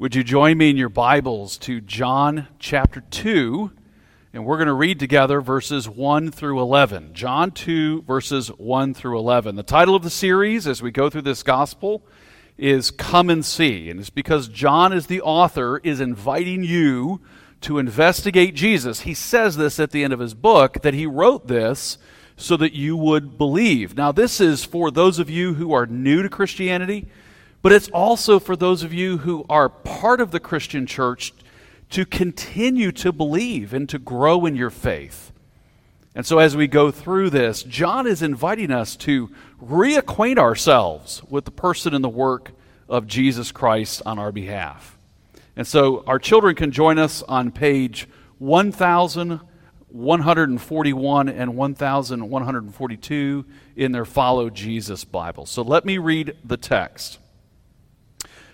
Would you join me in your Bibles to John chapter 2? And we're going to read together verses 1 through 11. John 2, verses 1 through 11. The title of the series as we go through this gospel is Come and See. And it's because John, as the author, is inviting you to investigate Jesus. He says this at the end of his book that he wrote this so that you would believe. Now, this is for those of you who are new to Christianity, but it's also for those of you who are part of the Christian church to continue to believe and to grow in your faith. And so, as we go through this, John is inviting us to reacquaint ourselves with the person and the work of Jesus Christ on our behalf. And so, our children can join us on page 1141 and 1142 in their Follow Jesus Bible. So, let me read the text.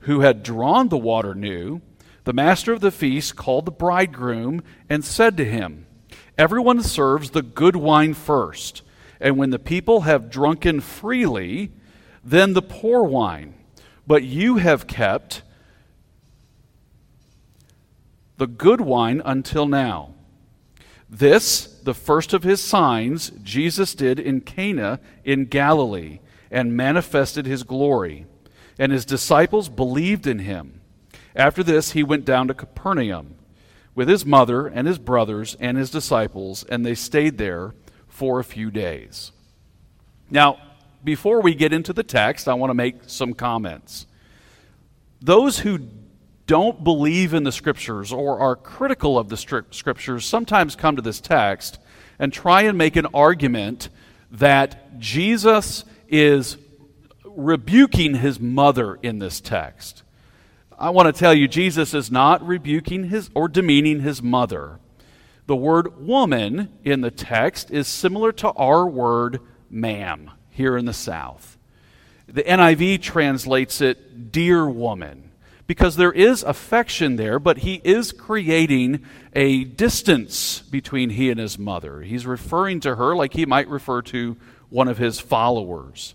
who had drawn the water knew, the master of the feast called the bridegroom and said to him, Everyone serves the good wine first, and when the people have drunken freely, then the poor wine. But you have kept the good wine until now. This, the first of his signs, Jesus did in Cana in Galilee, and manifested his glory and his disciples believed in him. After this, he went down to Capernaum with his mother and his brothers and his disciples, and they stayed there for a few days. Now, before we get into the text, I want to make some comments. Those who don't believe in the scriptures or are critical of the scriptures sometimes come to this text and try and make an argument that Jesus is rebuking his mother in this text. I want to tell you, Jesus is not rebuking his or demeaning his mother. The word woman in the text is similar to our word ma'am here in the South. The NIV translates it dear woman because there is affection there, but he is creating a distance between he and his mother. He's referring to her like he might refer to one of his followers.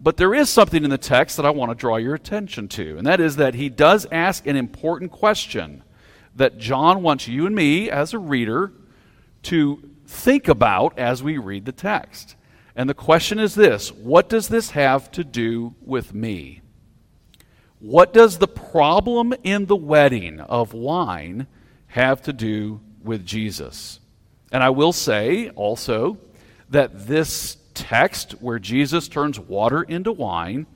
But there is something in the text that I want to draw your attention to, and that is that he does ask an important question that John wants you and me, as a reader, to think about as we read the text. And the question is this What does this have to do with me? What does the problem in the wedding of wine have to do with Jesus? And I will say also that this text where Jesus turns water into wine.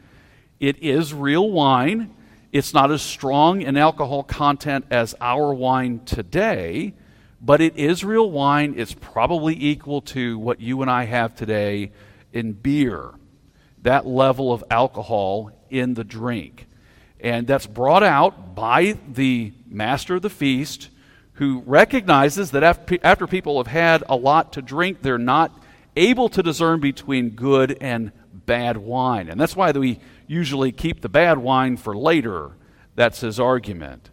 It is real wine. It's not as strong in alcohol content as our wine today, but it is real wine. It's probably equal to what you and I have today in beer, that level of alcohol in the drink. And that's brought out by the master of the feast who recognizes that after, people have had a lot to drink, they're not able to discern between good and bad wine. And that's why we usually keep the bad wine for later. That's his argument.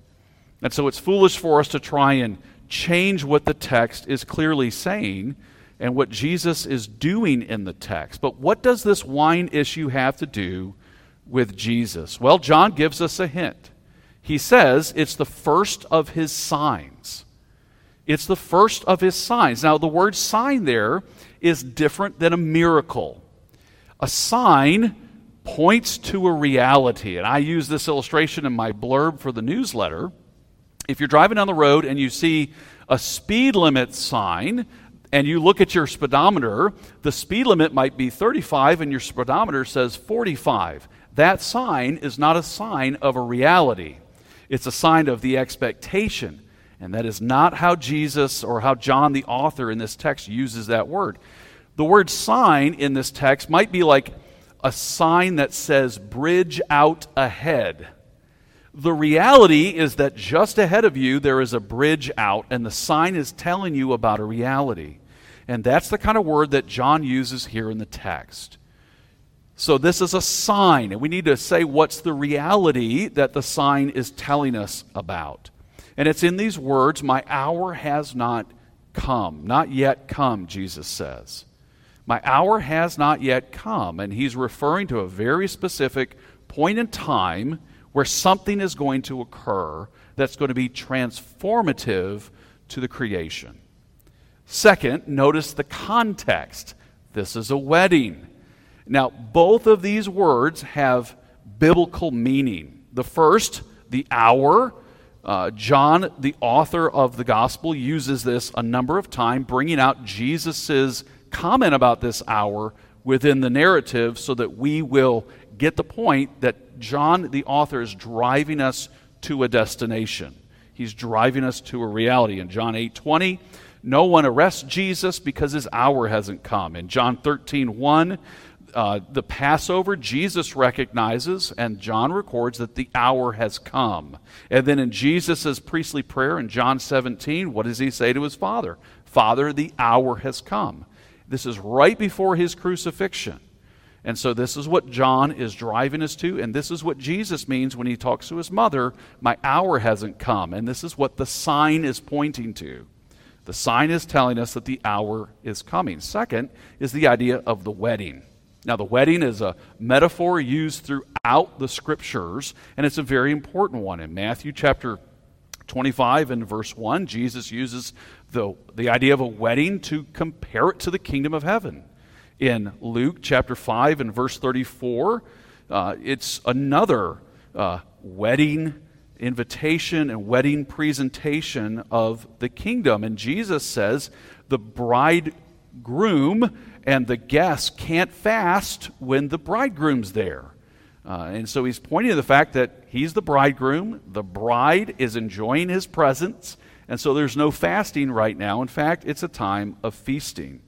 And so it's foolish for us to try and change what the text is clearly saying and what Jesus is doing in the text. But what does this wine issue have to do with Jesus? Well, John gives us a hint. He says it's the first of his signs. It's the first of his signs. Now, the word sign there is different than a miracle. A sign points to a reality. And I use this illustration in my blurb for the newsletter. If you're driving down the road and you see a speed limit sign, and you look at your speedometer, the speed limit might be 35 and your speedometer says 45. That sign is not a sign of a reality, it's a sign of the expectation. And that is not how Jesus or how John, the author in this text, uses that word. The word sign in this text might be like a sign that says bridge out ahead. The reality is that just ahead of you there is a bridge out, and the sign is telling you about a reality. And that's the kind of word that John uses here in the text. So, this is a sign, and we need to say what's the reality that the sign is telling us about. And it's in these words, My hour has not come. Not yet come, Jesus says. My hour has not yet come. And he's referring to a very specific point in time where something is going to occur that's going to be transformative to the creation. Second, notice the context. This is a wedding. Now, both of these words have biblical meaning. The first, the hour, uh, John, the author of the gospel, uses this a number of times, bringing out Jesus' comment about this hour within the narrative so that we will get the point that John, the author, is driving us to a destination. He's driving us to a reality. In John 8 20, no one arrests Jesus because his hour hasn't come. In John 13 1, uh, the Passover, Jesus recognizes, and John records that the hour has come. And then in Jesus' priestly prayer in John 17, what does he say to his Father? Father, the hour has come. This is right before his crucifixion. And so, this is what John is driving us to, and this is what Jesus means when he talks to his mother My hour hasn't come. And this is what the sign is pointing to. The sign is telling us that the hour is coming. Second is the idea of the wedding. Now, the wedding is a metaphor used throughout the scriptures, and it's a very important one. In Matthew chapter 25 and verse 1, Jesus uses the, the idea of a wedding to compare it to the kingdom of heaven. In Luke chapter 5 and verse 34, uh, it's another uh, wedding invitation and wedding presentation of the kingdom. And Jesus says the bridegroom and the guests can't fast when the bridegroom's there. Uh, and so he's pointing to the fact that he's the bridegroom, the bride is enjoying his presence, and so there's no fasting right now. In fact, it's a time of feasting.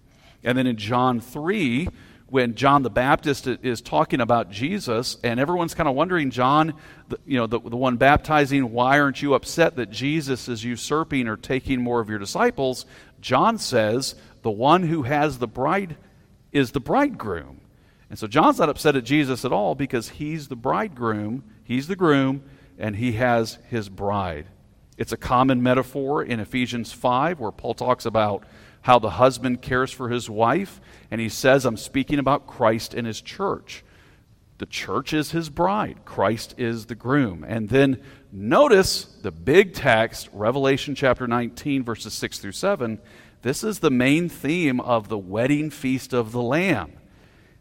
And then in John 3, when John the Baptist is talking about Jesus, and everyone's kind of wondering, John, the, you know, the, the one baptizing, why aren't you upset that Jesus is usurping or taking more of your disciples? John says, the one who has the bride is the bridegroom. And so John's not upset at Jesus at all because he's the bridegroom, he's the groom, and he has his bride. It's a common metaphor in Ephesians 5 where Paul talks about how the husband cares for his wife, and he says, I'm speaking about Christ and his church. The church is his bride, Christ is the groom. And then notice the big text, Revelation chapter 19, verses 6 through 7 this is the main theme of the wedding feast of the Lamb.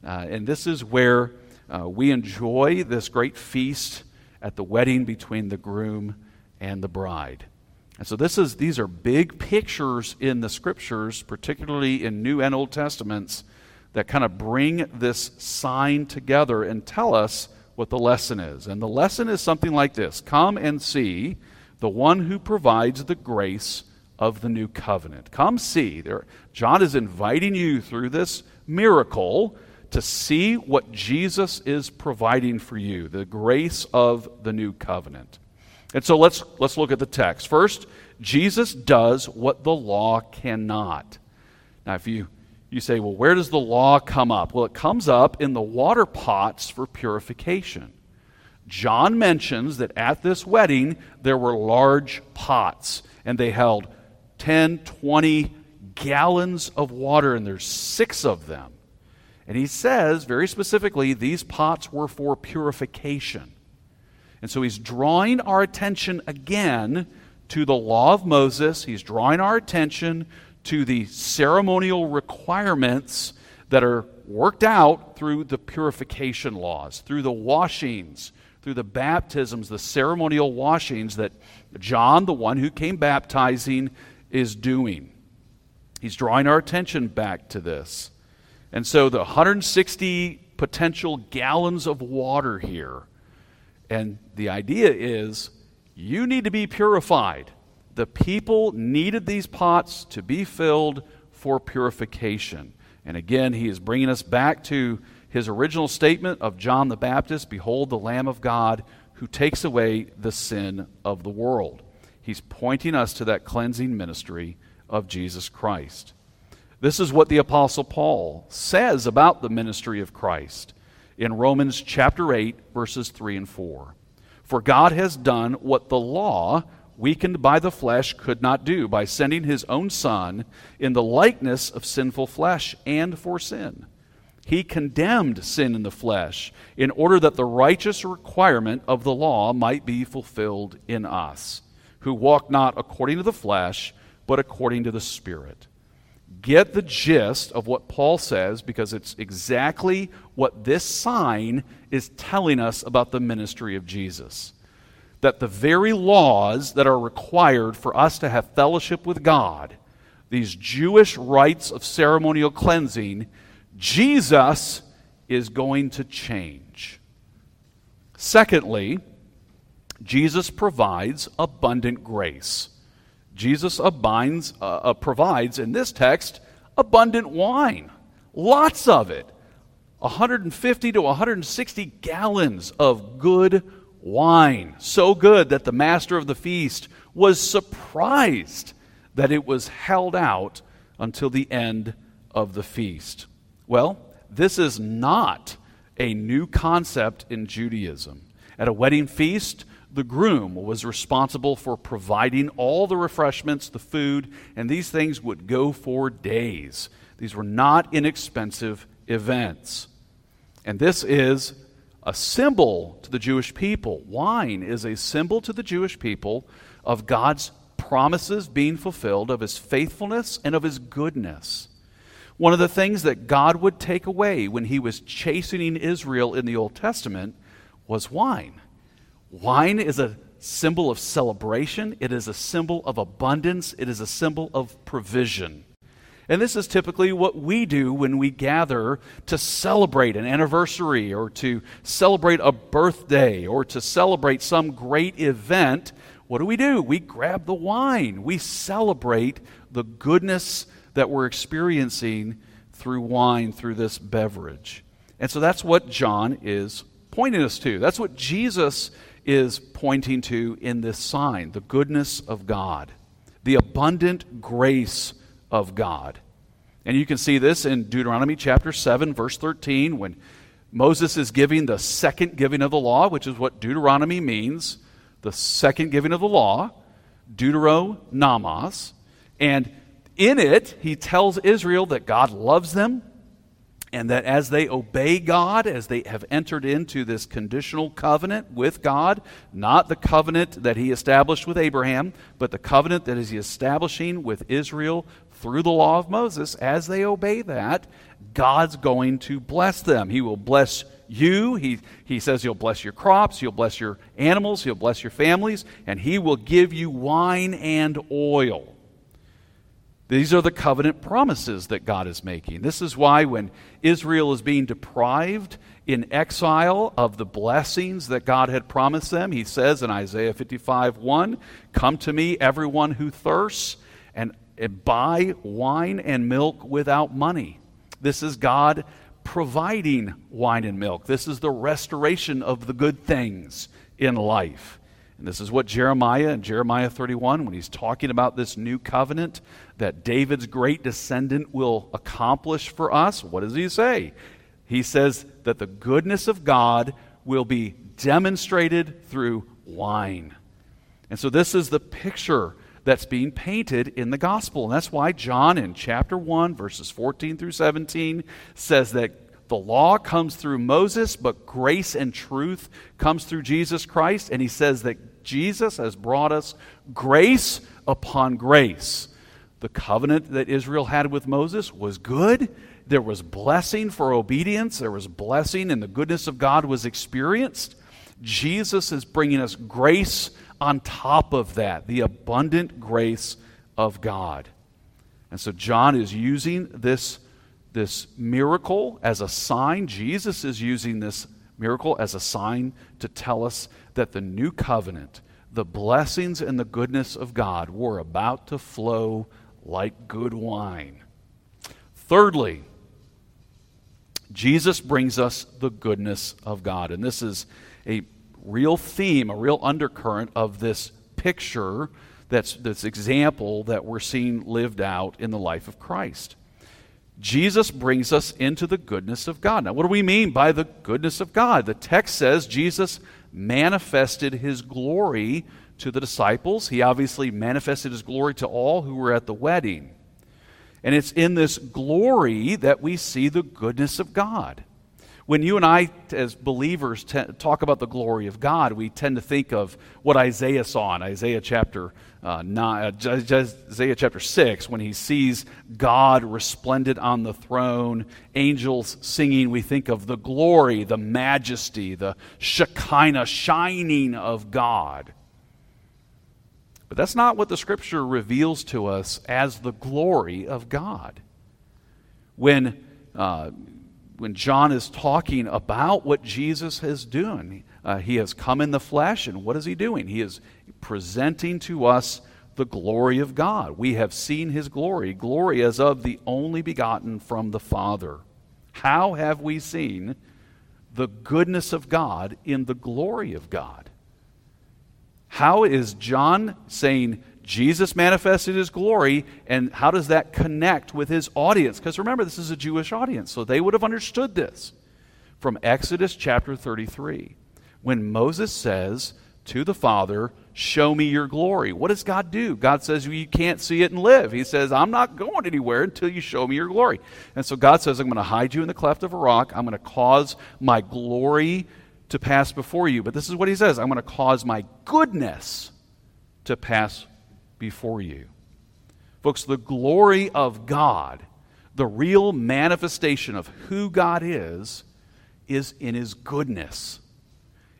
Uh, and this is where uh, we enjoy this great feast at the wedding between the groom and the bride. And so this is these are big pictures in the scriptures, particularly in New and Old Testaments, that kind of bring this sign together and tell us what the lesson is. And the lesson is something like this Come and see the one who provides the grace of the new covenant. Come see. There, John is inviting you through this miracle to see what Jesus is providing for you, the grace of the new covenant. And so let's, let's look at the text. First, Jesus does what the law cannot. Now, if you, you say, well, where does the law come up? Well, it comes up in the water pots for purification. John mentions that at this wedding there were large pots, and they held 10, 20 gallons of water, and there's six of them. And he says very specifically, these pots were for purification. And so he's drawing our attention again to the law of Moses. He's drawing our attention to the ceremonial requirements that are worked out through the purification laws, through the washings, through the baptisms, the ceremonial washings that John, the one who came baptizing, is doing. He's drawing our attention back to this. And so the 160 potential gallons of water here. And the idea is you need to be purified. The people needed these pots to be filled for purification. And again, he is bringing us back to his original statement of John the Baptist Behold, the Lamb of God who takes away the sin of the world. He's pointing us to that cleansing ministry of Jesus Christ. This is what the Apostle Paul says about the ministry of Christ in Romans chapter 8, verses 3 and 4. For God has done what the law, weakened by the flesh, could not do by sending his own Son in the likeness of sinful flesh and for sin. He condemned sin in the flesh in order that the righteous requirement of the law might be fulfilled in us, who walk not according to the flesh, but according to the Spirit get the gist of what Paul says because it's exactly what this sign is telling us about the ministry of Jesus. That the very laws that are required for us to have fellowship with God, these Jewish rites of ceremonial cleansing, Jesus is going to change. Secondly, Jesus provides abundant grace. Jesus abinds, uh, uh, provides in this text abundant wine, lots of it. 150 to 160 gallons of good wine. So good that the master of the feast was surprised that it was held out until the end of the feast. Well, this is not a new concept in Judaism. At a wedding feast, the groom was responsible for providing all the refreshments, the food, and these things would go for days. These were not inexpensive events. And this is a symbol to the Jewish people. Wine is a symbol to the Jewish people of God's promises being fulfilled, of his faithfulness, and of his goodness. One of the things that God would take away when he was chastening Israel in the Old Testament was wine. Wine is a symbol of celebration, it is a symbol of abundance, it is a symbol of provision. And this is typically what we do when we gather to celebrate an anniversary or to celebrate a birthday or to celebrate some great event. What do we do? We grab the wine. We celebrate the goodness that we're experiencing through wine, through this beverage. And so that's what John is pointing us to. That's what Jesus is pointing to in this sign the goodness of God, the abundant grace of God. And you can see this in Deuteronomy chapter 7, verse 13, when Moses is giving the second giving of the law, which is what Deuteronomy means the second giving of the law, Deuteronomos. And in it, he tells Israel that God loves them, and that as they obey God, as they have entered into this conditional covenant with God, not the covenant that he established with Abraham, but the covenant that is He establishing with Israel through the law of Moses, as they obey that, God's going to bless them. He will bless you. He, he says he'll bless your crops, he'll bless your animals, he'll bless your families, and he will give you wine and oil. These are the covenant promises that God is making. This is why when Israel is being deprived in exile of the blessings that God had promised them, he says in Isaiah 55 1, Come to me, everyone who thirsts, and, and buy wine and milk without money. This is God providing wine and milk. This is the restoration of the good things in life. And this is what Jeremiah in Jeremiah 31, when he's talking about this new covenant that David's great descendant will accomplish for us, what does he say? He says that the goodness of God will be demonstrated through wine. And so this is the picture that's being painted in the gospel. And that's why John in chapter 1, verses 14 through 17, says that the law comes through Moses, but grace and truth comes through Jesus Christ. And he says that Jesus has brought us grace upon grace. The covenant that Israel had with Moses was good. There was blessing for obedience. There was blessing, and the goodness of God was experienced. Jesus is bringing us grace on top of that, the abundant grace of God. And so John is using this, this miracle as a sign. Jesus is using this miracle as a sign to tell us that the new covenant, the blessings and the goodness of God were about to flow like good wine. Thirdly, Jesus brings us the goodness of God. And this is a real theme, a real undercurrent of this picture, that's this example that we're seeing lived out in the life of Christ. Jesus brings us into the goodness of God. Now, what do we mean by the goodness of God? The text says Jesus manifested his glory to the disciples. He obviously manifested his glory to all who were at the wedding. And it's in this glory that we see the goodness of God. When you and I, as believers, t- talk about the glory of God, we tend to think of what Isaiah saw in Isaiah chapter uh, nine, uh, Isaiah chapter six, when he sees God resplendent on the throne, angels singing. We think of the glory, the majesty, the Shekinah shining of God. But that's not what the scripture reveals to us as the glory of God. When, uh, when John is talking about what Jesus is doing, uh, he has come in the flesh, and what is he doing? He is presenting to us the glory of God. We have seen his glory, glory as of the only begotten from the Father. How have we seen the goodness of God in the glory of God? How is John saying Jesus manifested his glory, and how does that connect with his audience? Because remember, this is a Jewish audience, so they would have understood this from Exodus chapter 33. When Moses says to the Father, Show me your glory. What does God do? God says, well, You can't see it and live. He says, I'm not going anywhere until you show me your glory. And so God says, I'm going to hide you in the cleft of a rock. I'm going to cause my glory to pass before you. But this is what he says I'm going to cause my goodness to pass before you. Folks, the glory of God, the real manifestation of who God is, is in his goodness.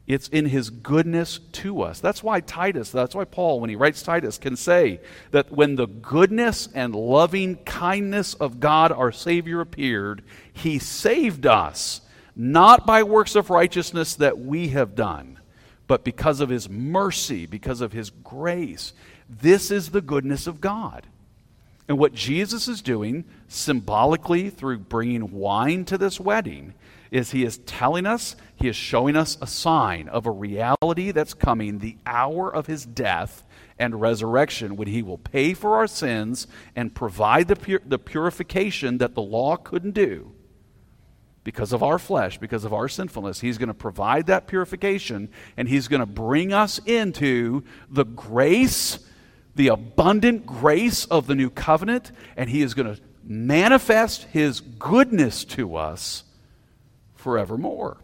It's in his goodness to us. That's why Titus, that's why Paul, when he writes Titus, can say that when the goodness and loving kindness of God our Savior appeared, he saved us not by works of righteousness that we have done, but because of his mercy, because of his grace. This is the goodness of God. And what Jesus is doing symbolically through bringing wine to this wedding is he is telling us, he is showing us a sign of a reality that's coming, the hour of his death and resurrection, when he will pay for our sins and provide the, pur- the purification that the law couldn't do because of our flesh, because of our sinfulness. He's going to provide that purification, and He's going to bring us into the grace, the abundant grace of the new covenant, and He is going to manifest His goodness to us forevermore.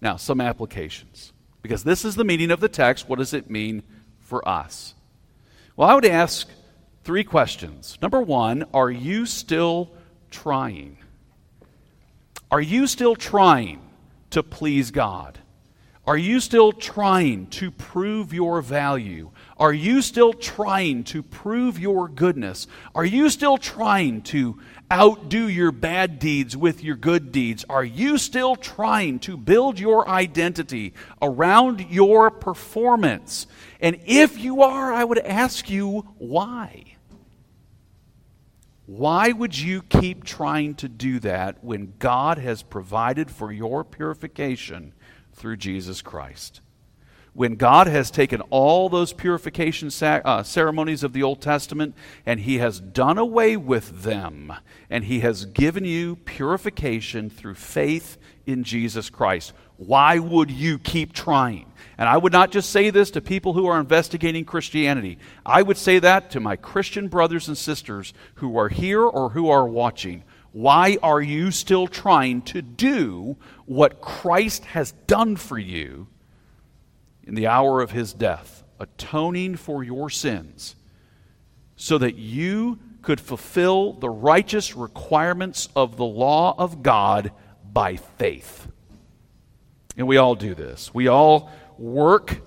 Now, some applications. Because this is the meaning of the text. What does it mean for us? Well, I would ask three questions. Number one, are you still trying? Are you still trying to please God? Are you still trying to prove your value? Are you still trying to prove your goodness? Are you still trying to outdo your bad deeds with your good deeds? Are you still trying to build your identity around your performance? And if you are, I would ask you why? Why would you keep trying to do that when God has provided for your purification through Jesus Christ? When God has taken all those purification uh, ceremonies of the Old Testament and He has done away with them, and He has given you purification through faith in Jesus Christ, why would you keep trying? And I would not just say this to people who are investigating Christianity. I would say that to my Christian brothers and sisters who are here or who are watching. Why are you still trying to do what Christ has done for you in the hour of his death, atoning for your sins, so that you could fulfill the righteous requirements of the law of God by faith? And we all do this. We all work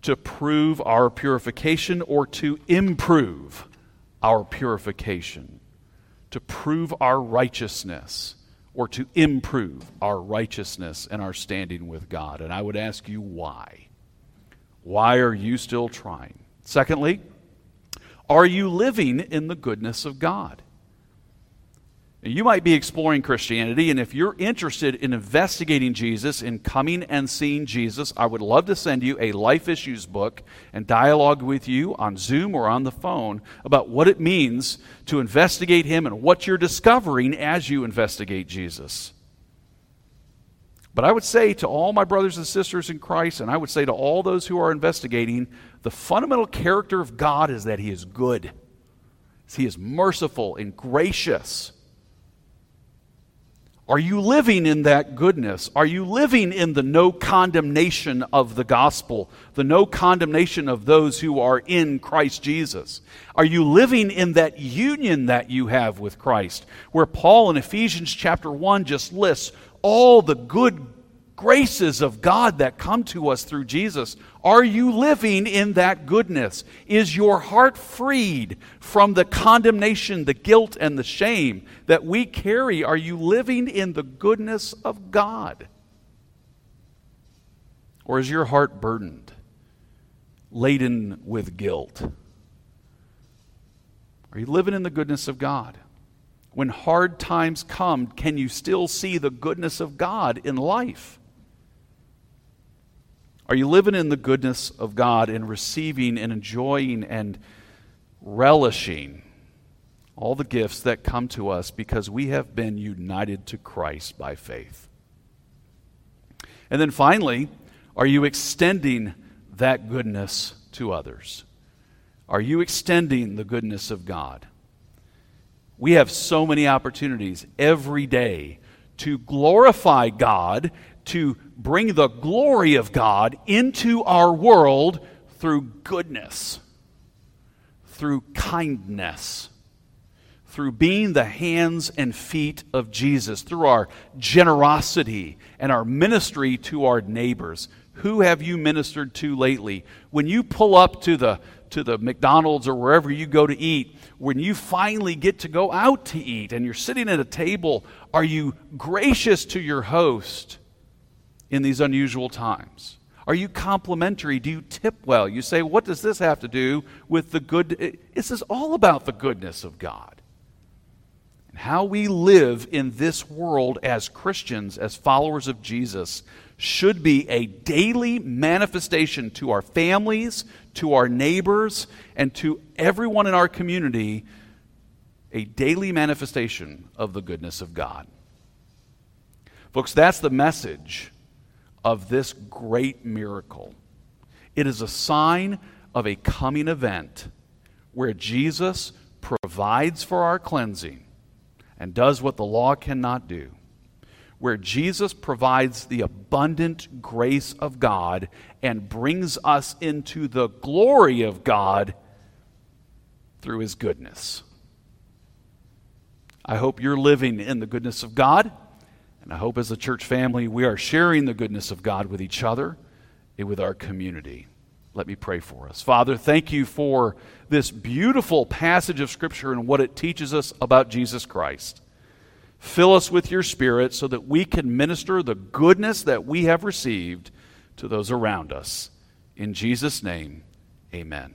to prove our purification or to improve our purification, to prove our righteousness or to improve our righteousness and our standing with God. And I would ask you why? Why are you still trying? Secondly, are you living in the goodness of God? You might be exploring Christianity, and if you're interested in investigating Jesus, in coming and seeing Jesus, I would love to send you a life issues book and dialogue with you on Zoom or on the phone about what it means to investigate Him and what you're discovering as you investigate Jesus. But I would say to all my brothers and sisters in Christ, and I would say to all those who are investigating, the fundamental character of God is that He is good, He is merciful and gracious. Are you living in that goodness? Are you living in the no condemnation of the gospel, the no condemnation of those who are in Christ Jesus? Are you living in that union that you have with Christ, where Paul in Ephesians chapter 1 just lists all the good graces of God that come to us through Jesus. Are you living in that goodness? Is your heart freed from the condemnation, the guilt, and the shame that we carry? Are you living in the goodness of God? Or is your heart burdened, laden with guilt? Are you living in the goodness of God? When hard times come, can you still see the goodness of God in life? Are you living in the goodness of God and receiving and enjoying and relishing all the gifts that come to us because we have been united to Christ by faith? And then finally, are you extending that goodness to others? Are you extending the goodness of God? We have so many opportunities every day to glorify God to bring the glory of God into our world through goodness, through kindness, through being the hands and feet of Jesus, through our generosity and our ministry to our neighbors. Who have you ministered to lately? When you pull up to the to the McDonald's or wherever you go to eat, when you finally get to go out to eat and you're sitting at a table, are you gracious to your host? In these unusual times? Are you complimentary? Do you tip well? You say, What does this have to do with the good? This is all about the goodness of God. And how we live in this world as Christians, as followers of Jesus, should be a daily manifestation to our families, to our neighbors, and to everyone in our community a daily manifestation of the goodness of God. Folks, that's the message of this great miracle. It is a sign of a coming event where Jesus provides for our cleansing and does what the law cannot do. Where Jesus provides the abundant grace of God and brings us into the glory of God through his goodness. I hope you're living in the goodness of God. And I hope as a church family, we are sharing the goodness of God with each other and with our community. Let me pray for us. Father, thank you for this beautiful passage of Scripture and what it teaches us about Jesus Christ. Fill us with your Spirit so that we can minister the goodness that we have received to those around us. In Jesus' name, amen.